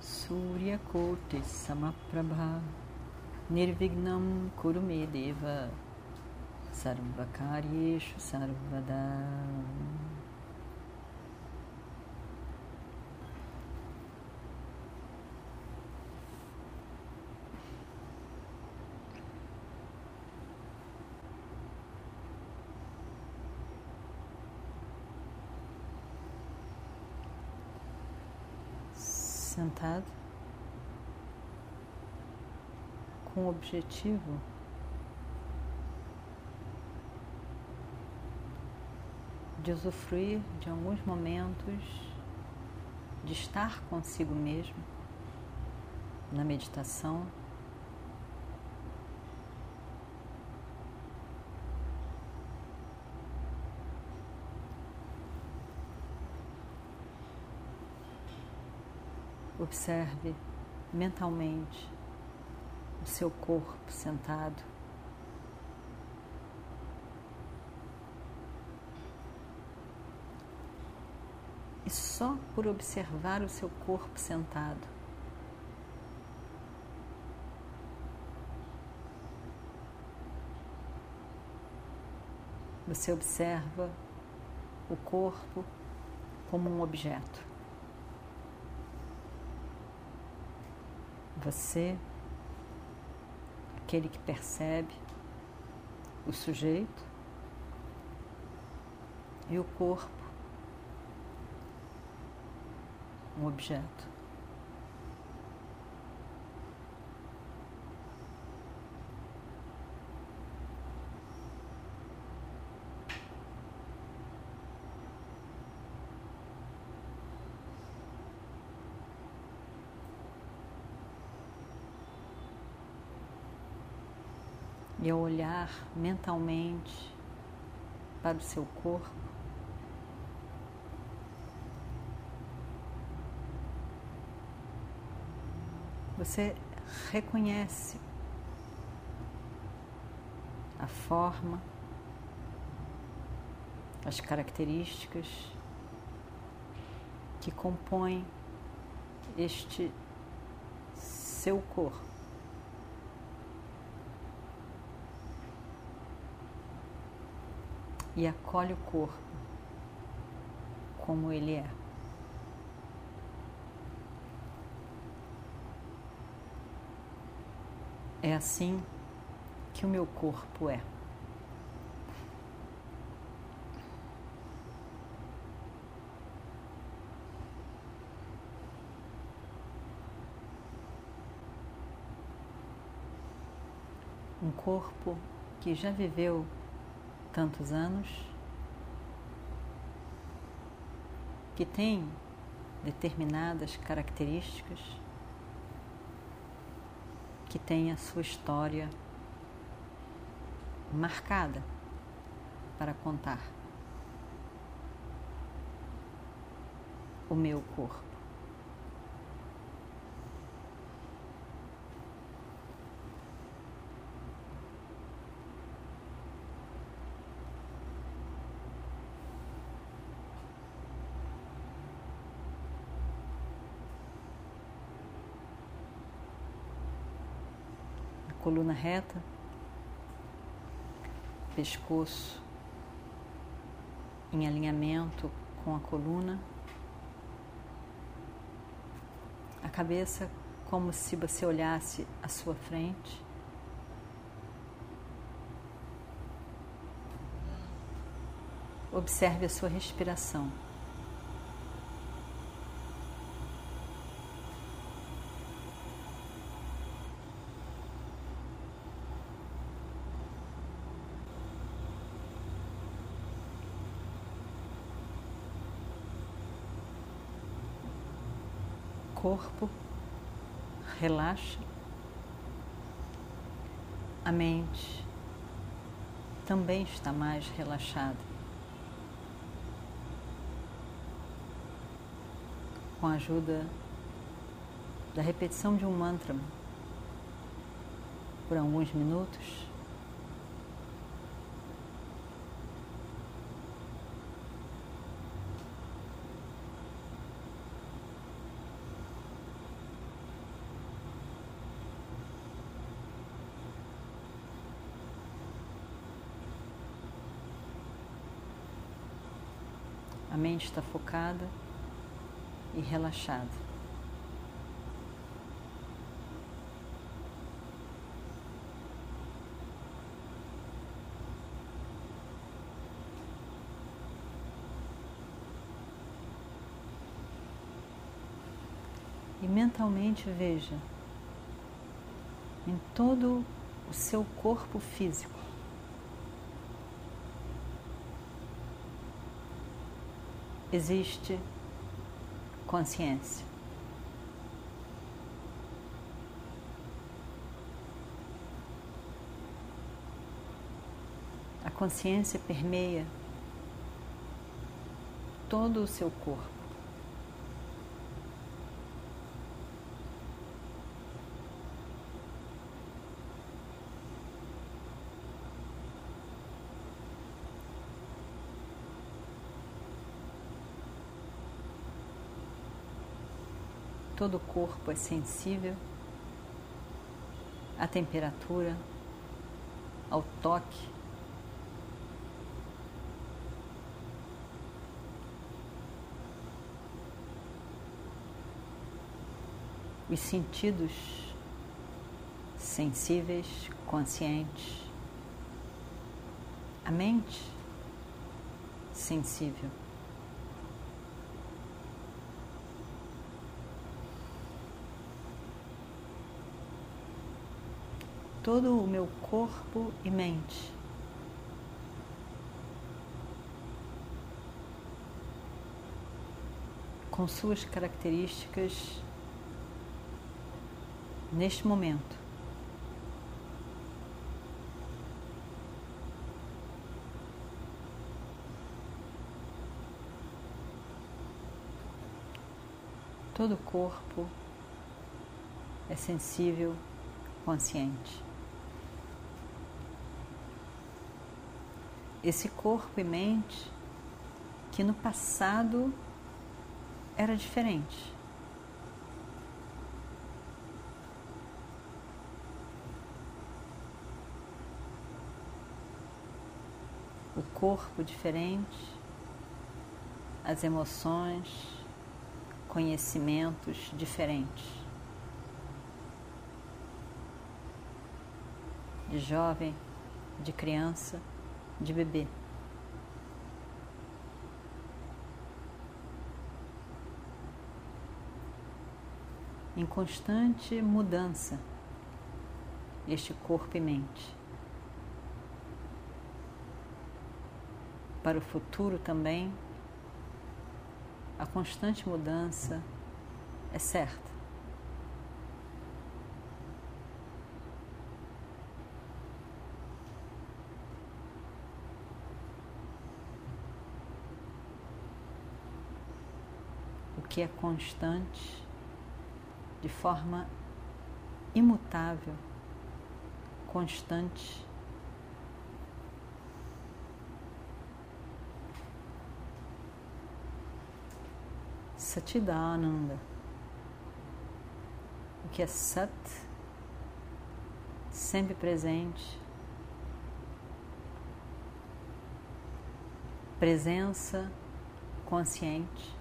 Suryakote Samaprabha Nirvignam Kurumedeva Sarvakaryeshu Sarvada sentado com o objetivo de usufruir de alguns momentos de estar consigo mesmo na meditação. Observe mentalmente o seu corpo sentado. E só por observar o seu corpo sentado, você observa o corpo como um objeto. Você, aquele que percebe o sujeito e o corpo, um objeto. E ao olhar mentalmente para o seu corpo, você reconhece a forma, as características que compõem este seu corpo. E acolhe o corpo como ele é. É assim que o meu corpo é. Um corpo que já viveu tantos anos, que tem determinadas características, que tem a sua história marcada para contar. O meu corpo. Coluna reta, pescoço em alinhamento com a coluna, a cabeça como se você olhasse à sua frente. Observe a sua respiração. Corpo relaxa, a mente também está mais relaxada. Com a ajuda da repetição de um mantra por alguns minutos, A mente está focada e relaxada. E mentalmente veja em todo o seu corpo físico existe consciência. A consciência permeia todo o seu corpo. Todo o corpo é sensível à temperatura, ao toque. Os sentidos sensíveis, conscientes, a mente sensível. Todo o meu corpo e mente. Com suas características neste momento. Todo o corpo é sensível, consciente. Esse corpo e mente que no passado era diferente. O corpo diferente, as emoções, conhecimentos diferentes. De jovem, de criança, de bebê. Em constante mudança, este corpo e mente. Para o futuro também, a constante mudança é certa. Que é constante, de forma imutável, constante. Satidananda. O que é Sat, sempre presente, presença consciente.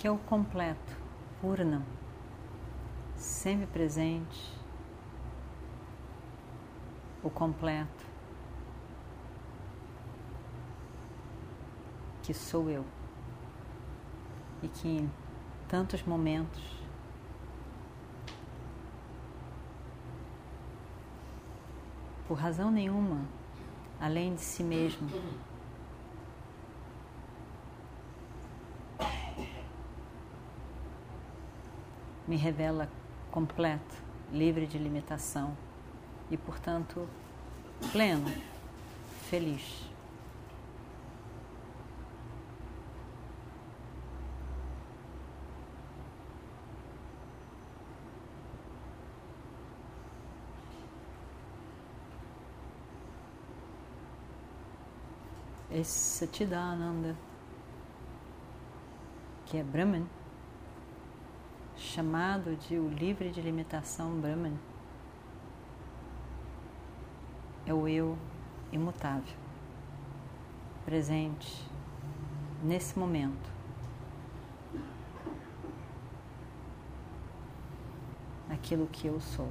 Que é o completo, Purnam, sempre presente, o completo, que sou eu, e que em tantos momentos por razão nenhuma, além de si mesmo. Me revela completo, livre de limitação e, portanto, pleno, feliz. esse Satchidananda, que é Brahman, chamado de o livre de limitação Brahman, é o eu imutável, presente nesse momento. Aquilo que eu sou.